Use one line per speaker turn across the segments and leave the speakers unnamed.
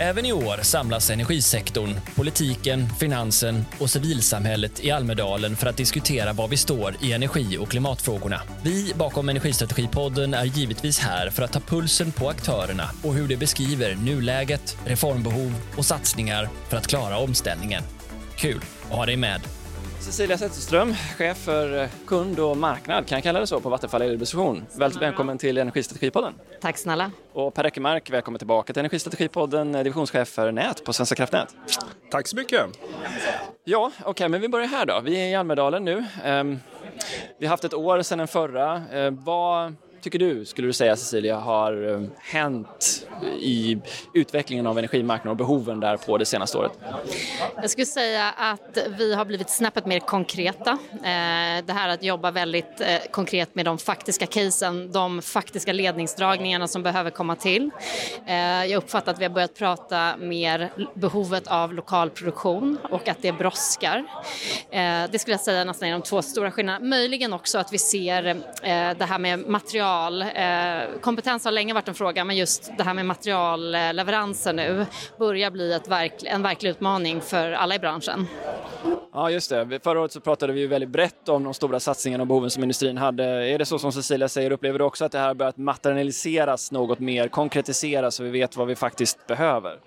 Även i år samlas energisektorn, politiken, finansen och civilsamhället i Almedalen för att diskutera var vi står i energi och klimatfrågorna. Vi bakom Energistrategipodden är givetvis här för att ta pulsen på aktörerna och hur de beskriver nuläget, reformbehov och satsningar för att klara omställningen. Kul att ha dig med!
Cecilia Zetterström, chef för eh, kund och marknad, kan jag kalla det så, på Vattenfall Eldistribution. Välkommen till Energistrategipodden.
Tack snälla.
Och Per Eckermark, välkommen tillbaka till Energistrategipodden, eh, divisionschef för nät på Svenska kraftnät.
Tack så mycket.
Ja, okej, okay, men vi börjar här då. Vi är i Almedalen nu. Um, vi har haft ett år sedan den förra. Vad tycker du, skulle du säga Cecilia, har eh, hänt i utvecklingen av energimarknaden och behoven där på det senaste året?
Jag skulle säga att vi har blivit snäppet mer konkreta. Eh, det här att jobba väldigt eh, konkret med de faktiska casen, de faktiska ledningsdragningarna som behöver komma till. Jag uppfattar att vi har börjat prata mer behovet av lokal produktion och att det brådskar. Det skulle jag säga nästan är de två stora skillnaderna. Möjligen också att vi ser det här med material material. Eh, kompetens har länge varit en fråga men just det här med materialleveranser nu börjar bli ett verk, en verklig utmaning för alla i branschen.
Ja, just det. Förra året så pratade vi ju väldigt brett om de stora satsningarna och behoven som industrin hade. Är det så som Cecilia säger, upplever du också att det här har börjat materialiseras något mer, konkretiseras så vi vet vad vi faktiskt behöver?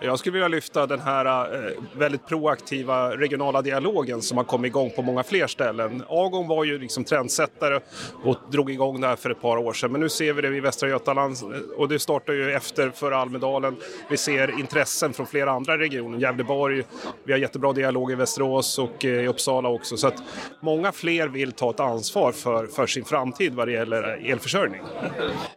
Jag skulle vilja lyfta den här eh, väldigt proaktiva regionala dialogen som har kommit igång på många fler ställen. Agon var ju liksom trendsättare och drog igång det här för ett par år sedan. Men nu ser vi det i Västra Götaland och det startar ju efter för Almedalen. Vi ser intressen från flera andra regioner, Gävleborg, vi har jättebra dialog i Västerås och eh, i Uppsala också. Så att många fler vill ta ett ansvar för, för sin framtid vad det gäller elförsörjning.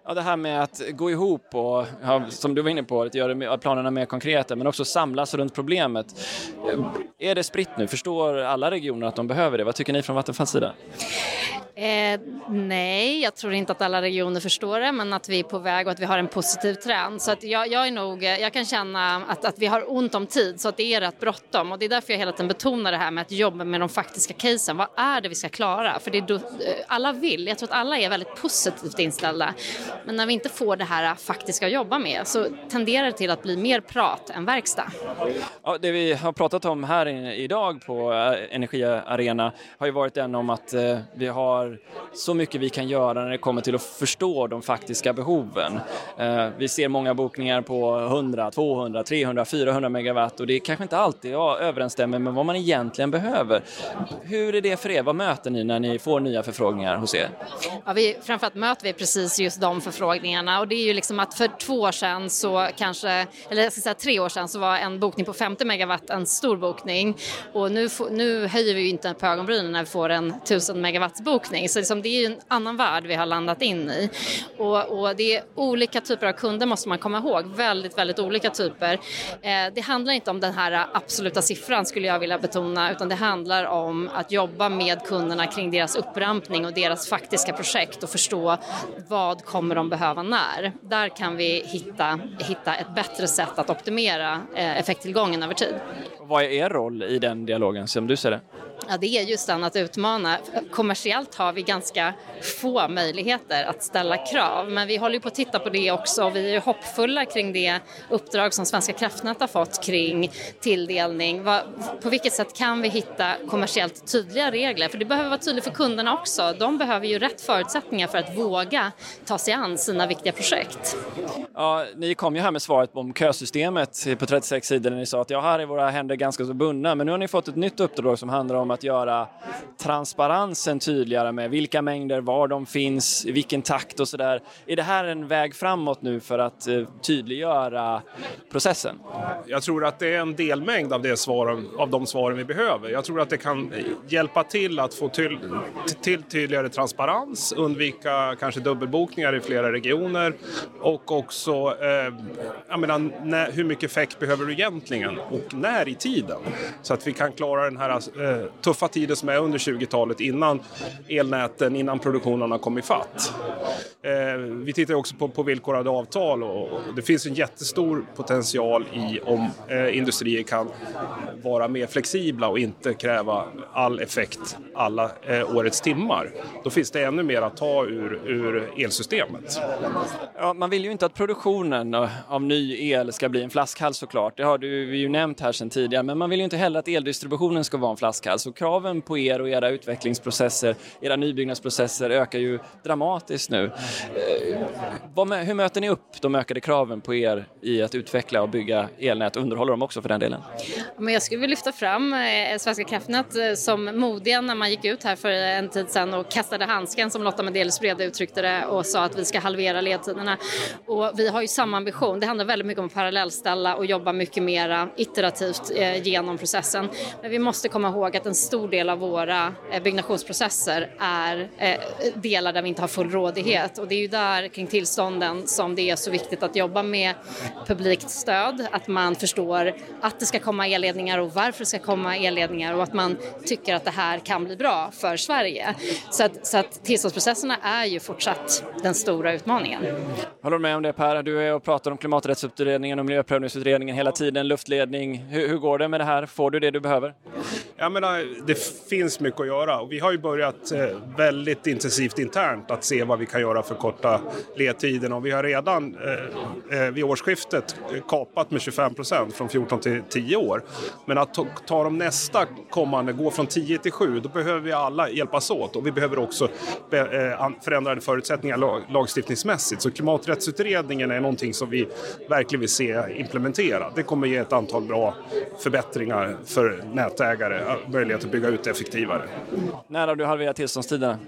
Ja, det här med att gå ihop och, som du var inne på, att göra planerna mer konkreta men också samlas runt problemet. Eh, är det spritt nu? Förstår alla regioner att de behöver det? Vad tycker ni från Vattenfalls sida?
Eh, nej, jag tror inte att alla regioner förstår det, men att vi är på väg och att vi har en positiv trend. Så att jag, jag är nog, eh, jag kan känna att, att vi har ont om tid, så att det är rätt bråttom. Och det är därför jag hela tiden betonar det här med att jobba med de faktiska casen. Vad är det vi ska klara? För det är, eh, alla vill, jag tror att alla är väldigt positivt inställda. Men när vi inte får det här faktiska att jobba med så tenderar det till att bli mer prat än verkstad.
Ja, det vi har pratat om här idag på eh, Energiarena har ju varit en om att vi har har så mycket vi kan göra när det kommer till att förstå de faktiska behoven. Eh, vi ser många bokningar på 100, 200, 300, 400 megawatt och det kanske inte alltid överensstämmer med vad man egentligen behöver. Hur är det för er? Vad möter ni när ni får nya förfrågningar hos er?
Ja, vi, framförallt möter vi precis just de förfrågningarna och det är ju liksom att för två år sedan så kanske, eller jag ska säga tre år sedan så var en bokning på 50 megawatt en stor bokning och nu, nu höjer vi ju inte på ögonbrynen när vi får en 1000 megawatts bokning forskning. Så liksom det är en annan värld vi har landat in i. Och, och, det är olika typer av kunder måste man komma ihåg, väldigt, väldigt olika typer. Eh, det handlar inte om den här absoluta siffran skulle jag vilja betona, utan det handlar om att jobba med kunderna kring deras upprampning och deras faktiska projekt och förstå vad kommer de behöva när. Där kan vi hitta, hitta ett bättre sätt att optimera eh, effekttillgången över tid.
Vad är er roll i den dialogen som du ser det?
Ja, det är just den att utmana. Kommersiellt har vi ganska få möjligheter att ställa krav, men vi håller på att titta på det också och vi är hoppfulla kring det uppdrag som Svenska kraftnät har fått kring tilldelning. På vilket sätt kan vi hitta kommersiellt tydliga regler? För det behöver vara tydligt för kunderna också. De behöver ju rätt förutsättningar för att våga ta sig an sina viktiga projekt.
Ja, ni kom ju här med svaret om kösystemet på 36 sidor när ni sa att ja, här är våra händer ganska så bundna, men nu har ni fått ett nytt uppdrag som handlar om att göra transparensen tydligare med vilka mängder, var de finns, i vilken takt och sådär. Är det här en väg framåt nu för att eh, tydliggöra processen?
Jag tror att det är en delmängd av, det svaren, av de svaren vi behöver. Jag tror att det kan hjälpa till att få till, till tydligare transparens, undvika kanske dubbelbokningar i flera regioner och också, eh, jag menar, när, hur mycket effekt behöver du egentligen och när i tiden. Så att vi kan klara den här eh, tuffa tiden som är under 20-talet innan elnäten, innan produktionen har kommit fatt. Eh, vi tittar också på, på villkorade avtal och, och det finns en jättestor potential i om eh, industrier kan vara mer flexibla och inte kräva all effekt alla eh, årets timmar. Då finns det ännu mer att ta ur, ur elsystemet.
Ja, man vill ju inte att produktionen eh, av ny el ska bli en flaskhals såklart. Det har du vi ju nämnt här sedan tidigare. Men man vill ju inte heller att eldistributionen ska vara en flaskhals. Så kraven på er och era utvecklingsprocesser, era nybyggnadsprocesser ökar ju dramatiskt nu. Eh, hur möter ni upp de ökade kraven på er i att utveckla och bygga elnät och underhålla dem också för den delen?
Men jag skulle vilja lyfta fram eh, Svenska kraftnät eh, som modiga när man gick ut här för en tid sedan och kastade handsken som Lotta Medelius Brede uttryckte det och sa att vi ska halvera ledtiderna. Och vi har ju samma ambition. Det handlar väldigt mycket om att parallellställa och jobba mycket mera iterativt genom processen. Men vi måste komma ihåg att en stor del av våra eh, byggnationsprocesser är eh, delar där vi inte har full rådighet och det är ju där kring tillstånden som det är så viktigt att jobba med publikt stöd, att man förstår att det ska komma elledningar och varför det ska komma elledningar och att man tycker att det här kan bli bra för Sverige. Så att, så att tillståndsprocesserna är ju fortsatt den stora utmaningen.
Håller du med om det Per? Du är och pratar om klimaträttsutredningen och miljöprövningsutredningen hela tiden, luftledning. Hur, hur går går det med det här? Får du det du behöver?
Jag menar, eh, det finns mycket att göra och vi har ju börjat eh, väldigt intensivt internt att se vad vi kan göra för att korta ledtiden och vi har redan eh, eh vid årsskiftet kapat med 25 procent från 14 till 10 år. Men att ta de nästa kommande, gå från 10 till 7, då behöver vi alla hjälpas åt och vi behöver också förändrade förutsättningar lagstiftningsmässigt. Så klimaträttsutredningen är någonting som vi verkligen vill se implementerat. Det kommer ge ett antal bra förbättringar för nätägare, möjlighet att bygga ut effektivare.
När har du halverat tillståndstiderna?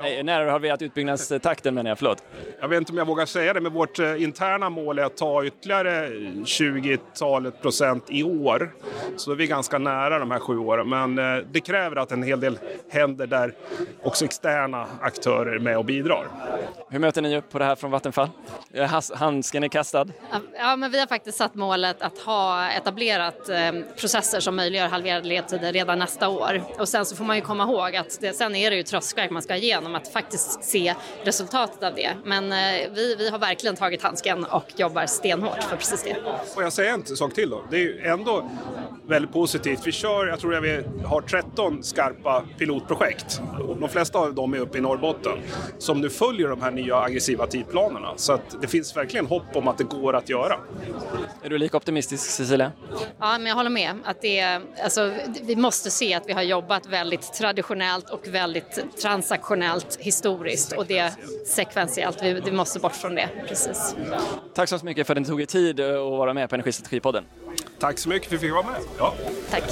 Nej, när har vi haft utbyggnadstakten menar jag, förlåt.
Jag vet inte om jag vågar säga det, men vårt eh, interna mål är att ta ytterligare 20-talet procent i år. Så är vi ganska nära de här sju åren, men eh, det kräver att en hel del händer där också externa aktörer är med och bidrar.
Hur möter ni upp på det här från Vattenfall? Handsken är kastad?
Ja, men vi har faktiskt satt målet att ha etablerat eh, processer som möjliggör halverade ledtider redan nästa år. Och sen så får man ju komma ihåg att det, sen är det ju trösklar man ska igenom att faktiskt se resultatet av det. Men eh, vi, vi har verkligen tagit handsken och jobbar stenhårt för precis det.
Får jag säga en sak till då? Det är ju ändå väldigt positivt. Vi kör, jag tror att vi har 13 skarpa pilotprojekt. De flesta av dem är uppe i Norrbotten som nu följer de här nya aggressiva tidplanerna. Så att det finns verkligen hopp om att det går att göra.
Är du lika optimistisk Cecilia?
Ja, men jag håller med. Att det, alltså, vi måste se att vi har jobbat väldigt traditionellt och väldigt transaktionellt historiskt och det sekventiellt. Vi, vi måste bort från det. Precis.
Tack så mycket för att ni tog er tid att vara med på Energistrategipodden.
Tack så mycket för att vi fick vara med. Ja.
Tack.